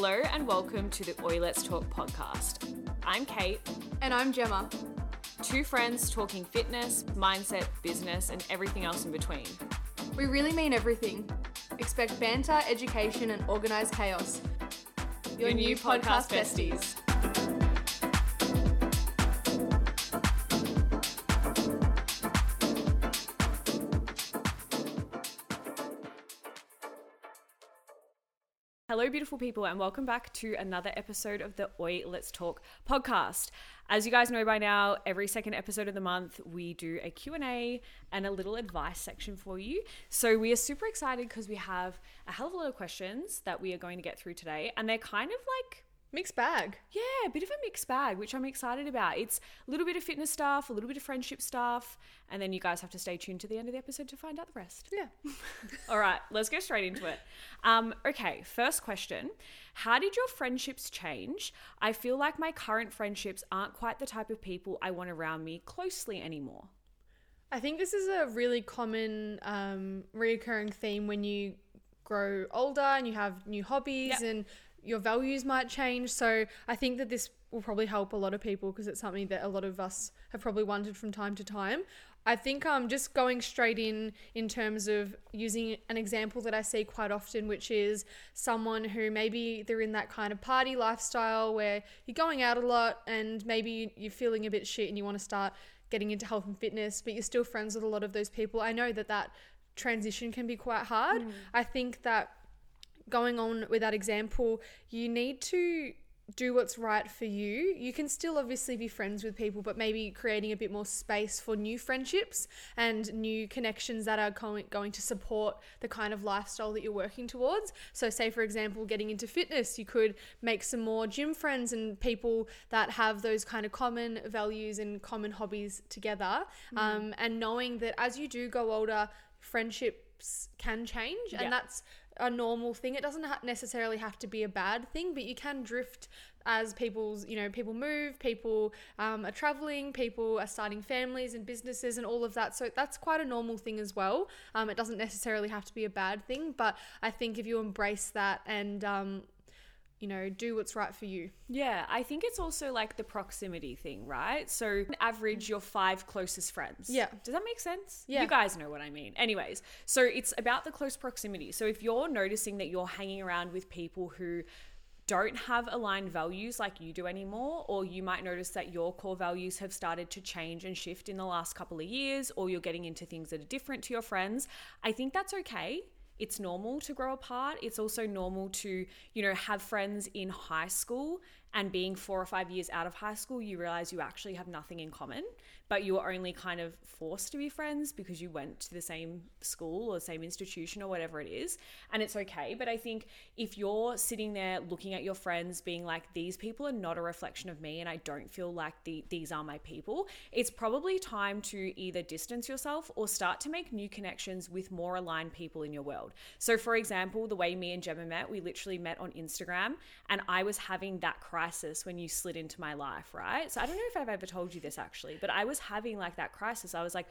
Hello and welcome to the Oi Let's Talk podcast. I'm Kate, And I'm Gemma. two friends talking fitness, mindset, business, and everything else in between. We really mean everything. Expect banter, education, and organized chaos. Your new podcast besties. Hello, beautiful people, and welcome back to another episode of the Oi Let's Talk podcast. As you guys know by now, every second episode of the month, we do a Q&A and a little advice section for you. So we are super excited because we have a hell of a lot of questions that we are going to get through today, and they're kind of like Mixed bag. yeah, a bit of a mixed bag, which I'm excited about. It's a little bit of fitness stuff, a little bit of friendship stuff, and then you guys have to stay tuned to the end of the episode to find out the rest. Yeah. All right, let's go straight into it. Um, okay, first question How did your friendships change? I feel like my current friendships aren't quite the type of people I want around me closely anymore. I think this is a really common um, reoccurring theme when you grow older and you have new hobbies Yep. and your values might change. So I think that this will probably help a lot of people because it's something that a lot of us have probably wondered from time to time. I think I'm um just going straight in in terms of using an example that I see quite often, which is someone who maybe they're in that kind of party lifestyle where you're going out a lot and maybe you're feeling a bit shit and you want to start getting into health and fitness, but you're still friends with a lot of those people. I know that that transition can be quite hard. I think that going on with that example, you need to do what's right for you. You can still obviously be friends with people, but maybe creating a bit more space for new friendships and new connections that are going, to support the kind of lifestyle that you're working towards. So, say for example, getting into fitness, you could make some more gym friends and people that have those kind of common values and common hobbies together. Um, and knowing that as you do go older, friendships can change, Yeah. and that's a normal thing. It doesn't ha- necessarily have to be a bad thing, but you can drift as people's, you know, people move, people um, are traveling, people are starting families and businesses and all of that. So that's quite a normal thing as well. Um, it doesn't necessarily have to be a bad thing, but I think if you embrace that and, um, you know, do what's right for you. Yeah, I think it's also like the proximity thing, right? So, average, your five closest friends. Yeah. Does that make sense? Yeah. You guys know what I mean. Anyways, so it's about the close proximity. So, if you're noticing that you're hanging around with people who don't have aligned values like you do anymore, or you might notice that your core values have started to change and shift in the last couple of years, or you're getting into things that are different to your friends, I think that's okay it's normal to grow apart. It's also normal to, you know, have friends in high school and being four or five years out of high school, you realize you actually have nothing in common, but you were only kind of forced to be friends because you went to the same school or same institution or whatever it is. And it's okay. But I think if you're sitting there looking at your friends being like, these people are not a reflection of me and I don't feel like the, these are my people, it's probably time to either distance yourself or start to make new connections with more aligned people in your world. So, for example, the way me and Gemma met, we literally met on Instagram, and I was having that crisis when you slid into my life, right? So, I don't know if I've ever told you this actually, but I was having like that crisis. I was like,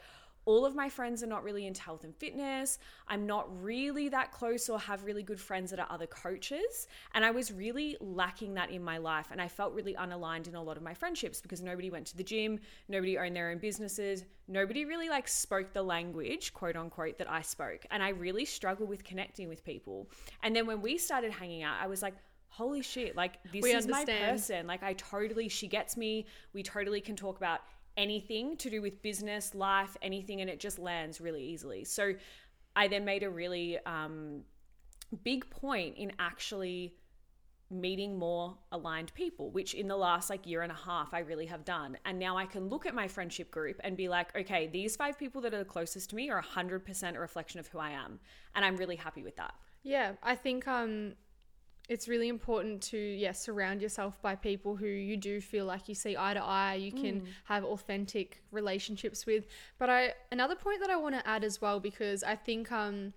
all of my friends are not really into health and fitness. I'm not really that close or have really good friends that are other coaches. And I was really lacking that in my life. And I felt really unaligned in a lot of my friendships because nobody went to the gym, nobody owned their own businesses, nobody really like spoke the language, quote unquote, that I spoke. And I really struggled with connecting with people. And then when we started hanging out, I was like, holy shit, like this We is my person. Like I totally, she gets me. We totally can talk about anything to do with business, life, anything, and it just lands really easily. So I then made a really um, big point in actually meeting more aligned people which in the last like year and a half I really have done and now I can look at my friendship group and be like okay these five people that are the closest to me are 100% a reflection of who I am and I'm really happy with that Yeah, I think um, it's really important to yeah surround yourself by people who you do feel like you see eye to eye. You can have authentic relationships with. But I another point that I want to add as well because I think um,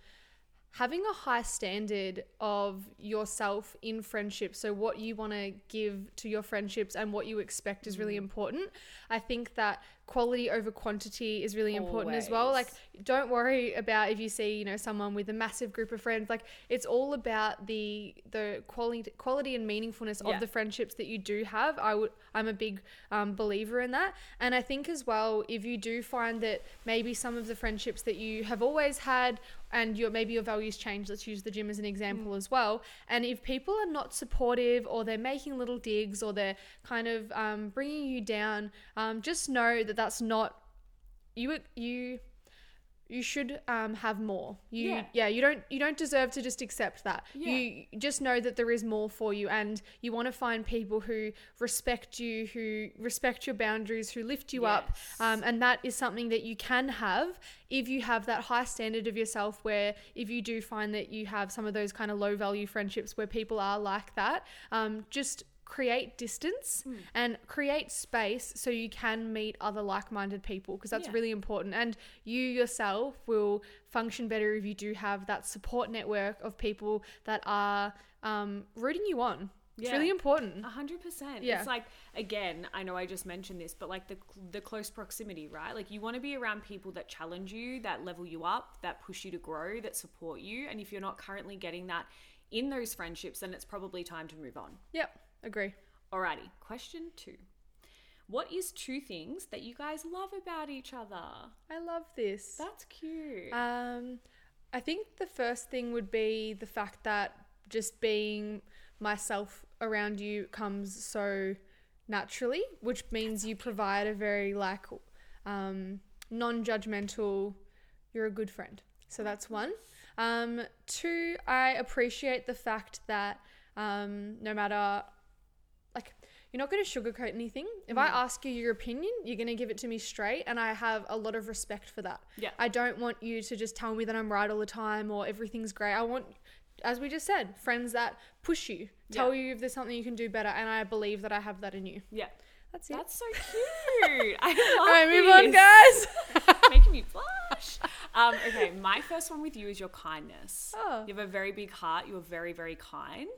having a high standard of yourself in friendship, so what you want to give to your friendships and what you expect is really important. I think that quality over quantity is really important as well. Like, don't worry about if you see you know someone with a massive group of friends. Like, it's all about the the quality quality and meaningfulness Yeah. of the friendships that you do have. I would I'm a big um, believer in that, and I think as well if you do find that maybe some of the friendships that you have always had and your maybe your values change let's use the gym as an example as well and if people are not supportive or they're making little digs or they're kind of um, bringing you down um, just know that that's not you you you should um, have more you Yeah. yeah. you don't you don't deserve to just accept that Yeah. you just know that there is more for you and you want to find people who respect you who respect your boundaries who lift you up Yes. um, and that is something that you can have if you have that high standard of yourself where if you do find that you have some of those kind of low value friendships where people are like that um, just create distance Hmm. and create space so you can meet other like-minded people because that's Yeah. really important and you yourself will function better if you do have that support network of people that are um, rooting you on it's really important A hundred percent. Yeah. It's like again, I know I just mentioned this, but like the the close proximity, right? Like you want to be around people that challenge you, that level you up, that push you to grow, that support you. And if you're not currently getting that in those friendships, then it's probably time to move on. yep agree Alrighty, question two. What is two things that you guys love about each other? i love this That's cute. Um, I think the first thing would be the fact that just being myself around you comes so naturally, which means you provide a very like um, non-judgmental. You're a good friend, so that's one. Um, two, I appreciate the fact that um, no matter you're not going to sugarcoat anything. If I mm. ask you your opinion, you're going to give it to me straight, and I have a lot of respect for that. Yeah. I don't want you to just tell me that I'm right all the time or everything's great. I want, as we just said, friends that push you, tell you if there's something you can do better, and I believe that I have that in you. yeah. That's it. That's so cute. I love all right, move on, guys. making me blush. Um, okay, my first one with you is your kindness. Oh. You have a very big heart. You're very, very kind.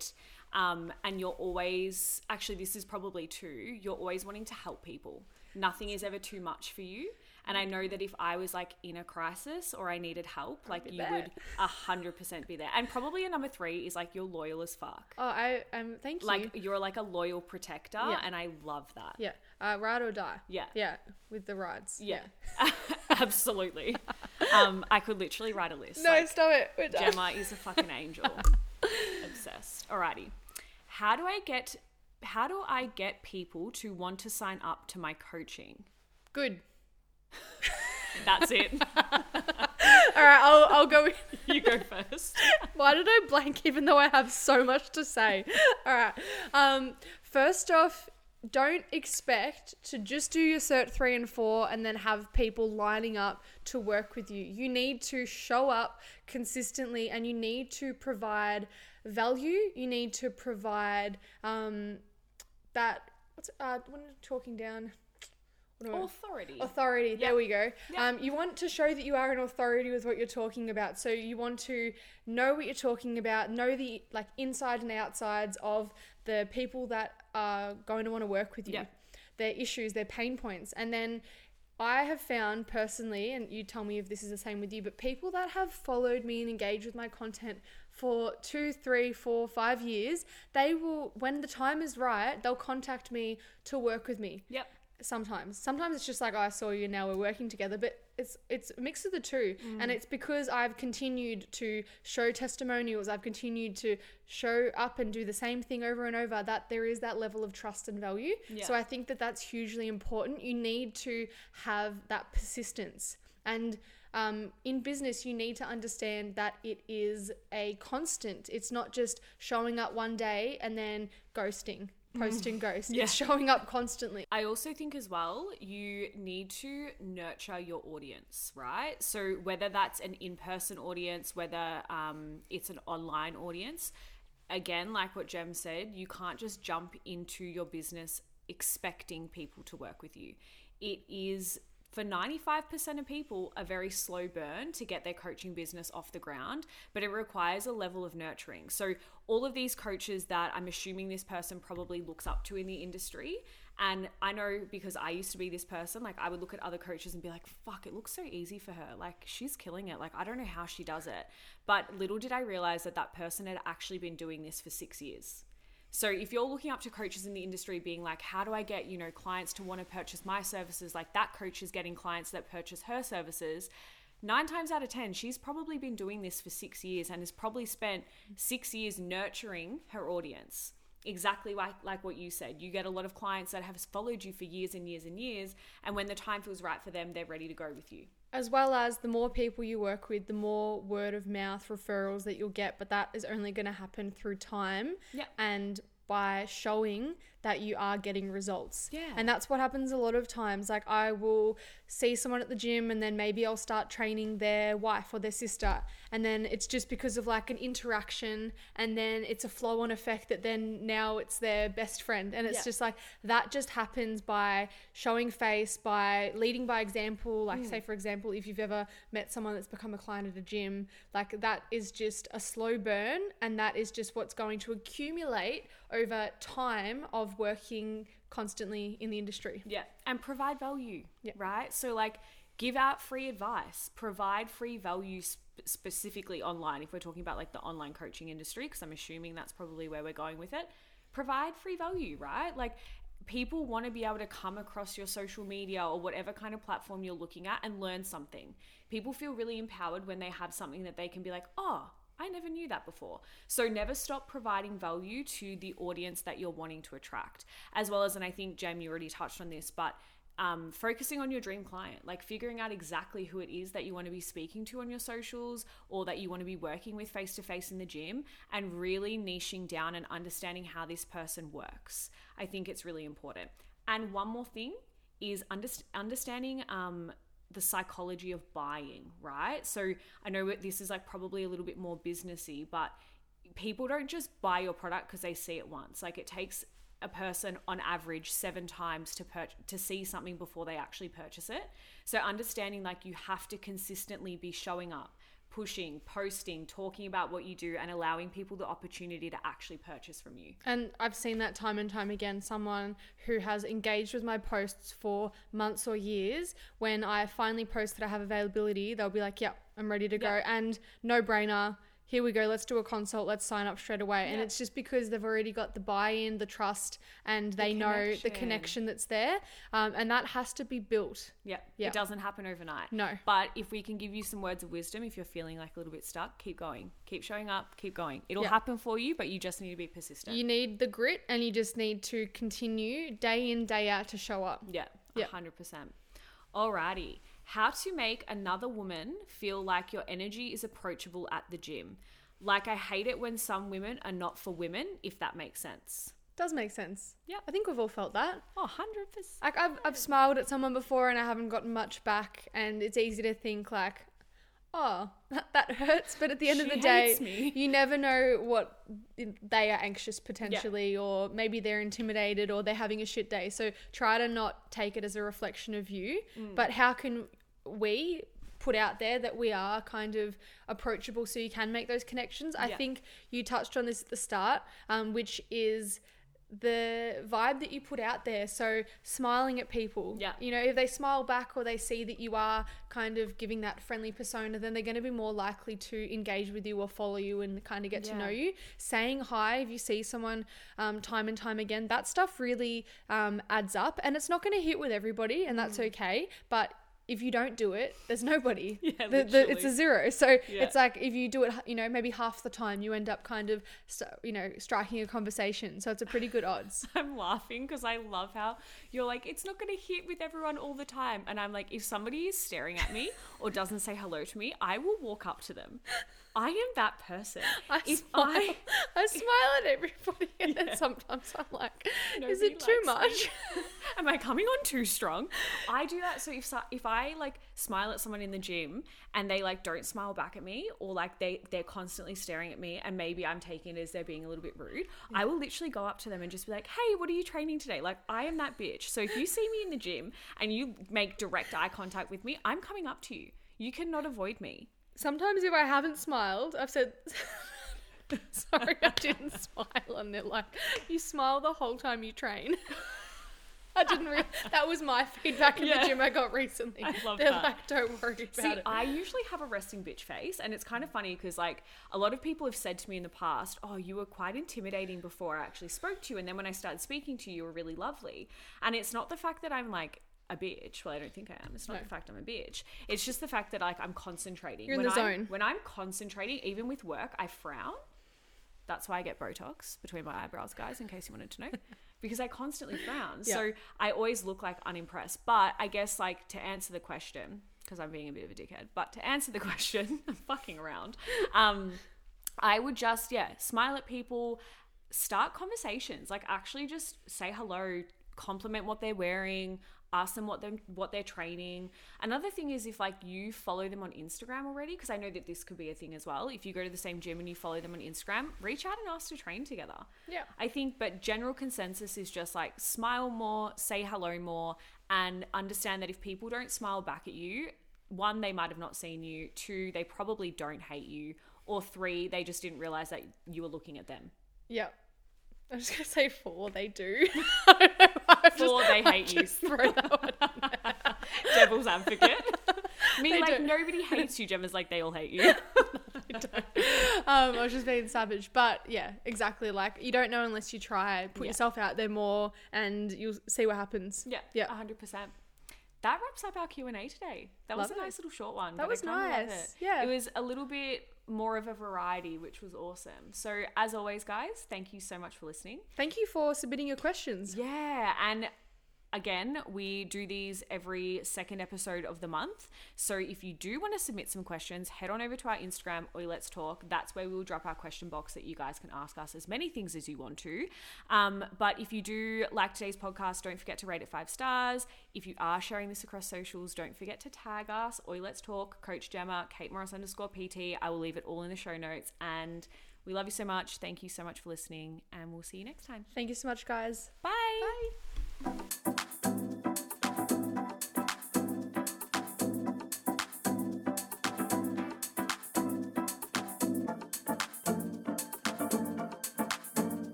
Um, and you're always, actually, this is probably two, you're always wanting to help people. Nothing is ever too much for you. And I know that if I was like in a crisis or I needed help, like you there. would a hundred percent be there. And probably a number three is like you're loyal as fuck. Oh, I um, thank you. Like you're like a loyal protector, Yeah. and I love that. yeah, uh, ride or die. Yeah. Yeah, with the rides. Yeah, absolutely. Um, I could literally write a list. No, like, stop it. We're done. Gemma is a fucking angel. Obsessed. Alrighty. How do I get how do I get people to want to sign up to my coaching? Good. That's it. All right, I'll I'll go. in. you go first. Why did I blank even though I have so much to say? All right. Um, first off, don't expect to just do your cert 3 and 4 and then have people lining up to work with you. You need to show up consistently and you need to provide value. You need to provide um, that what's uh when I'm talking down what do I- Authority. authority there we go Yep. um, you want to show that you are an authority with what you're talking about so you want to know what you're talking about know the like inside and outsides of the people that are going to want to work with you. Yep. their issues their pain points. And then I have found personally, and you tell me if this is the same with you, but people that have followed me and engaged with my content for two, three, four, five years, they will, when the time is right, they'll contact me to work with me. Yep. sometimes. Sometimes it's just like oh, i saw you now we're working together. But it's it's a mix of the two Mm. and it's because i've continued to show testimonials i've continued to show up and do the same thing over and over that there is that level of trust and value Yeah. so i think that that's hugely important you need to have that persistence and um, in business, you need to understand that it is a constant. It's not just showing up one day and then ghosting, post and ghost. Yeah. It's showing up constantly. I also think as well, you need to nurture your audience, right? So whether that's an in-person audience, whether um, it's an online audience, again, like what Jem said, you can't just jump into your business expecting people to work with you. It is for 95% of people, a very slow burn to get their coaching business off the ground, but it requires a level of nurturing. So, all of these coaches that I'm assuming this person probably looks up to in the industry, and I know because I used to be this person, like I would look at other coaches and be like, fuck, it looks so easy for her. Like she's killing it. Like I don't know how she does it. But little did I realize that that person had actually been doing this for six years. So if you're looking up to coaches in the industry being like, how do I get, you know, clients to want to purchase my services? Like that coach is getting clients that purchase her services. Nine times out of 10, she's probably been doing this for six years and has probably spent six years nurturing her audience. Exactly like, like what you said. You get a lot of clients that have followed you for years and years and years. And when the time feels right for them, they're ready to go with you as well as the more people you work with, the more word of mouth referrals that you'll get, but that is only going to happen through time yeah. and by showing that you are getting results. Yeah. And that's what happens a lot of times. Like I will see someone at the gym and then maybe I'll start training their wife or their sister. And then it's just because of like an interaction and then it's a flow on effect that then now it's their best friend. And it's Yeah. just like that just happens by showing face, by leading by example. Like hmm. say for example, if you've ever met someone that's become a client at a gym, like that is just a slow burn and that is just what's going to accumulate over time of working constantly in the industry. Yeah, and provide value, Yeah. right? So, like, give out free advice, provide free value sp- specifically online. If we're talking about like the online coaching industry, because I'm assuming that's probably where we're going with it, provide free value, right? Like, people want to be able to come across your social media or whatever kind of platform you're looking at and learn something. People feel really empowered when they have something that they can be like, oh, I never knew that before. So never stop providing value to the audience that you're wanting to attract, as well as, and I think Jem, you already touched on this, but um, focusing on your dream client, like figuring out exactly who it is that you want to be speaking to on your socials or that you want to be working with face to face in the gym, and really niching down and understanding how this person works. I think it's really important. And one more thing is underst- understanding um, the psychology of buying, right? So I know this is like probably a little bit more businessy, but people don't just buy your product because they see it once. Like it takes a person on average seven times to pur- to see something before they actually purchase it. So understanding like you have to consistently be showing up, pushing, posting, talking about what you do and allowing people the opportunity to actually purchase from you. And I've seen that time and time again. Someone who has engaged with my posts for months or years, when I finally post that I have availability, they'll be like, Yep, I'm ready to go. Yep. And no brainer. Here we go. Let's do a consult. Let's sign up straight away. And it's just because they've already got the buy in, the trust, and they know the connection. connection that's there. Um, and that has to be built. Yeah, Yeah. it doesn't happen overnight. No. But if we can give you some words of wisdom, if you're feeling like a little bit stuck, keep going. Keep showing up, keep going. It'll Yeah. happen for you, but you just need to be persistent. You need the grit and you just need to continue day in, day out to show up. Yeah, Yeah. 100%. Alrighty. How to make another woman feel like your energy is approachable at the gym. Like, I hate it when some women are not for women, if that makes sense. Does make sense. Yeah. I think we've all felt that. Oh, 100%. Like I've I've smiled at someone before and I haven't gotten much back, and it's easy to think like, oh, that, that hurts. But at the end of the day, me. you never know what they are anxious potentially, or maybe they're intimidated, or they're having a shit day. So try to not take it as a reflection of you. Mm. But how can we? Put out there that we are kind of approachable so you can make those connections. I Yeah. think you touched on this at the start, um, which is the vibe that you put out there. So smiling at people. Yeah. You know, if they smile back or they see that you are kind of giving that friendly persona, then they're going to be more likely to engage with you or follow you and kind of get to know you. Saying hi if you see someone um, time and time again, that stuff really um, adds up. And it's not going to hit with everybody, and that's okay. But if you don't do it, there's nobody. Yeah, The- the- it's a zero. So Yeah. it's like if you do it, you know, maybe half the time, you end up kind of, you know, striking a conversation. So it's a pretty good odds. I'm laughing because I love how you're like, it's not going to hit with everyone all the time. And I'm like, if somebody is staring at me or doesn't say hello to me, I will walk up to them. I am that person. I if smile. I I smile at everybody, and Yeah. then sometimes I'm like, "Is it too much?" Am I coming on too strong? I do that. So if if I like smile at someone in the gym and they like don't smile back at me, or like they they're constantly staring at me, and maybe I'm taking it as they're being a little bit rude, I will literally go up to them and just be like, "Hey, what are you training today?" Like I am that bitch. So if you see me in the gym and you make direct eye contact with me, I'm coming up to you. You cannot avoid me. Sometimes if I haven't smiled, I've said. Sorry, I didn't smile, and they're like, "You smile the whole time you train." I didn't. Re- that was my feedback in Yeah. the gym I got recently. I love they're that. like, "Don't worry about See, it." I usually have a resting bitch face, and it's kind of funny because, like, a lot of people have said to me in the past, Oh, you were quite intimidating before I actually spoke to you. And then when I started speaking to you, you were really lovely. And it's not the fact that I'm like, a bitch. Well, I don't think I am. It's not No. the fact I'm a bitch. It's just the fact that like I'm concentrating. You're in when the I'm- zone. When I'm concentrating, even with work, I frown. That's why I get Botox between my eyebrows, guys, in case you wanted to know. because I constantly frown. Yeah. So I always look like unimpressed. But I guess, like, to answer the question, because I'm being a bit of a dickhead, but to answer the question, I'm fucking around. Um, I would just, yeah, smile at people, start conversations. Like, actually just say hello, compliment what they're wearing, ask them what them what they're training. Another thing is if like you follow them on Instagram already, because I know that this could be a thing as well. If you go to the same gym and you follow them on Instagram, reach out and ask to train together. Yeah. I think, but general consensus is just like smile more, say hello more, and understand that if people don't smile back at you, one, they might have not seen you, two, they probably don't hate you, or three, they just didn't realize that you were looking at them. Yeah. I was gonna say four. They do. I don't just, they hate you. just throw that one. there. Devil's advocate. Me, They like, do. nobody hates you. Gemma's like, they all hate you. um, I was just being savage, but yeah, exactly. Like you don't know unless you try. Put Yeah. yourself out there more, and you'll see what happens. Yeah, Yeah. hundred percent. That wraps up our Q and A today. That was a nice little short one. That but I was nice. it. Yeah. it was a little bit more of a variety, which was awesome. So as always, guys, thank you so much for listening. Thank you for submitting your questions. Yeah, and again, we do these every second episode of the month. So if you do want to submit some questions, head on over to our Instagram, Oi Let's Talk. That's where we will drop our question box that you guys can ask us as many things as you want to. Um, but if you do like today's podcast, don't forget to rate it five stars. If you are sharing this across socials, don't forget to tag us, Oi Let's Talk, Coach Gemma, Kate Morris underscore PT. I will leave it all in the show notes. And we love you so much. Thank you so much for listening, and we'll see you next time. Thank you so much, guys. Bye. Bye.